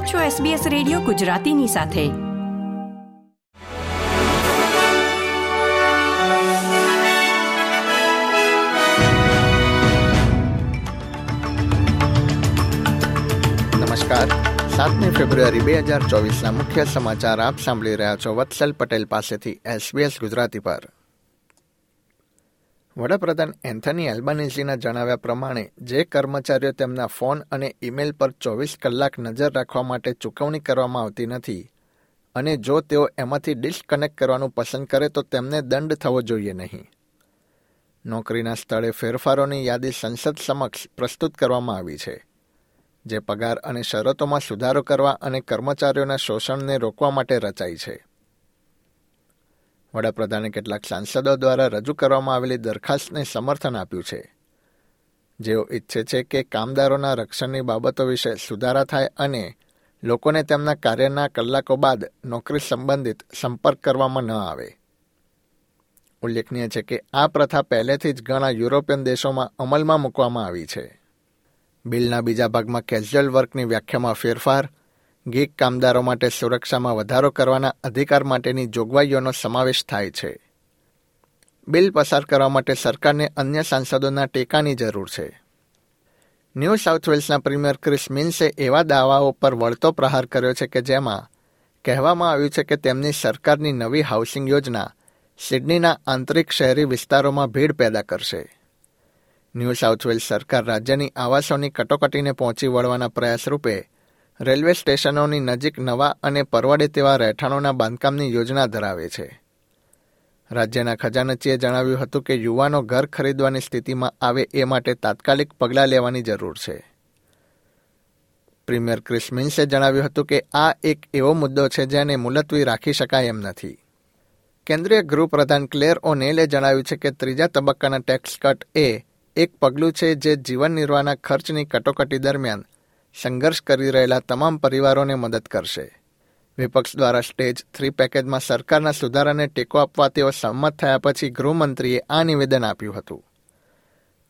આપ છો SBS radio ગુજરાતીની સાથે. નમસ્કાર. સાતમી ફેબ્રુઆરી બે હજાર ચોવીસના મુખ્ય સમાચાર આપ સાંભળી રહ્યા છો વત્સલ પટેલ પાસેથી એસબીએસ ગુજરાતી પર. વડાપ્રધાન એન્થની એલ્બાનીઝીના જણાવ્યા પ્રમાણે, જે કર્મચારીઓ તેમના ફોન અને ઈમેલ પર ચોવીસ કલાક નજર રાખવા માટે ચૂકવણી કરવામાં આવતી નથી અને જો તેઓ એમાંથી ડિસ્કનેક્ટ કરવાનું પસંદ કરે તો તેમને દંડ થવો જોઈએ નહીં. નોકરીના સ્થળે ફેરફારોની યાદી સંસદ સમક્ષ પ્રસ્તુત કરવામાં આવી છે, જે પગાર અને શરતોમાં સુધારો કરવા અને કર્મચારીઓના શોષણને રોકવા માટે રચાઈ છે. વડાપ્રધાને કેટલાક સાંસદો દ્વારા રજૂ કરવામાં આવેલી દરખાસ્તને સમર્થન આપ્યું છે. જેઓ ઈચ્છે છે કે કામદારોના રક્ષણની બાબતો વિશે સુધારા થાય અને લોકોને તેમના કાર્યના કલાકો બાદ નોકરી સંબંધિત સંપર્ક કરવામાં ન આવે. ઉલ્લેખનીય છે કે આ પ્રથા પહેલેથી જ ઘણા યુરોપિયન દેશોમાં અમલમાં મૂકવામાં આવી છે. બિલના બીજા ભાગમાં કેઝ્યુઅલ વર્કની વ્યાખ્યામાં ફેરફાર ગીગ કામદારો માટે સુરક્ષામાં વધારો કરવાના અધિકાર માટેની જોગવાઈઓનો સમાવેશ થાય છે. બિલ પસાર કરવા માટે સરકારને અન્ય સાંસદોના ટેકાની જરૂર છે. ન્યૂ સાઉથ વેલ્સના પ્રીમિયર ક્રિસ મિન્સે એવા દાવાઓ પર વળતો પ્રહાર કર્યો છે કે જેમાં કહેવામાં આવ્યું છે કે તેમની સરકારની નવી હાઉસિંગ યોજના સિડનીના આંતરિક શહેરી વિસ્તારોમાં ભીડ પેદા કરશે. ન્યૂ સાઉથ વેલ્સ સરકાર રાજ્યની આવાસોની કટોકટીને પહોંચી વળવાના પ્રયાસ રૂપે રેલવે સ્ટેશનોની નજીક નવા અને પરવડે તેવા રહેઠાણોના બાંધકામની યોજના ધરાવે છે. રાજ્યના ખજાનચીએ જણાવ્યું હતું કે યુવાનો ઘર ખરીદવાની સ્થિતિમાં આવે એ માટે તાત્કાલિક પગલાં લેવાની જરૂર છે. પ્રીમિયર ક્રિસમિન્સે જણાવ્યું હતું કે આ એક એવો મુદ્દો છે જેને મુલતવી રાખી શકાય એમ નથી. કેન્દ્રીય ગૃહપ્રધાન ક્લેર ઓનેલે જણાવ્યું છે કે ત્રીજા તબક્કાના ટેક્સ કટ એ એક પગલું છે જે જીવન નિર્વાહના ખર્ચની કટોકટી દરમિયાન સંઘર્ષ કરી રહેલા તમામ પરિવારોને મદદ કરશે. વિપક્ષ દ્વારા સ્ટેજ થ્રી પેકેજમાં સરકારના સુધારાને ટેકો આપવા તેઓ સંમત થયા પછી ગૃહમંત્રીએ આ નિવેદન આપ્યું હતું.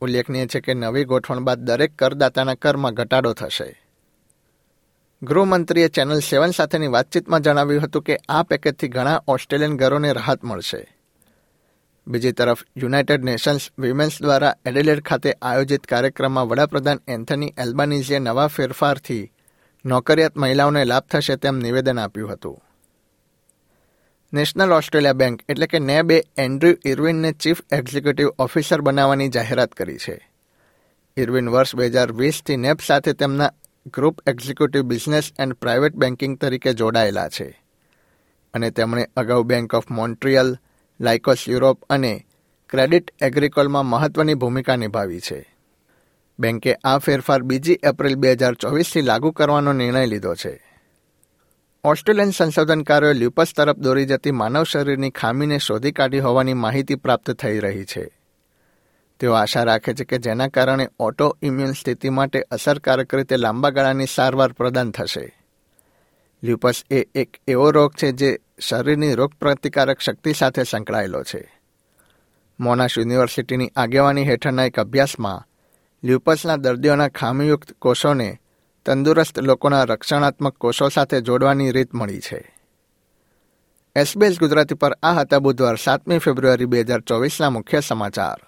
ઉલ્લેખનીય છે કે નવી ગોઠવણ બાદ દરેક કરદાતાના કરમાં ઘટાડો થશે. ગૃહમંત્રીએ ચેનલ સેવન સાથેની વાતચીતમાં જણાવ્યું હતું કે આ પેકેજથી ઘણા ઓસ્ટ્રેલિયન ઘરોને રાહત મળશે. બીજી તરફ યુનાઇટેડ નેશન્સ વિમેન્સ દ્વારા એડિલેડ ખાતે આયોજિત કાર્યક્રમમાં વડાપ્રધાન એન્થની એલ્બાનીઝીએ નવા ફેરફારથી નોકરિયાત મહિલાઓને લાભ થશે તેમ નિવેદન આપ્યું હતું. નેશનલ ઓસ્ટ્રેલિયા બેંક એટલે કે નેબે એન્ડ્રુ ઇરવિનને ચીફ એક્ઝિક્યુટિવ ઓફિસર બનાવવાની જાહેરાત કરી છે. ઇરવિન વર્ષ બે હજાર વીસથી નેબ સાથે તેમના group executive business and private banking તરીકે જોડાયેલા છે. અને તેમણે અગાઉ bank of Montreal Lycos Europe અને ક્રેડિટ એગ્રીકોલમાં મહત્વની ભૂમિકા નિભાવી છે. બેન્કે આ ફેરફાર બીજી એપ્રિલ બે હજાર ચોવીસથી લાગુ કરવાનો નિર્ણય લીધો છે. ઓસ્ટ્રેલિયન સંશોધનકારોએ લ્યુપસ તરફ દોરી જતી માનવ શરીરની ખામીને શોધી કાઢી હોવાની માહિતી પ્રાપ્ત થઈ રહી છે. તેઓ આશા રાખે છે કે જેના કારણે ઓટો ઇમ્યુન સ્થિતિ માટે અસરકારક રીતે લાંબા ગાળાની સારવાર પ્રદાન થશે. લ્યુપસ એ એક એવો રોગ છે જે શરીરની રોગપ્રતિકારક શક્તિ સાથે સંકળાયેલો છે. મોનાશ યુનિવર્સિટીની આગેવાની હેઠળના એક અભ્યાસમાં, લ્યુપસના દર્દીઓના ખામીયુક્ત કોષોને તંદુરસ્ત લોકોના રક્ષણાત્મક કોષો સાથે જોડવાની રીત મળી છે. એસબીએસ ગુજરાતી પર આ હતા બુધવાર સાતમી ફેબ્રુઆરી બે હજાર ચોવીસના મુખ્ય સમાચાર.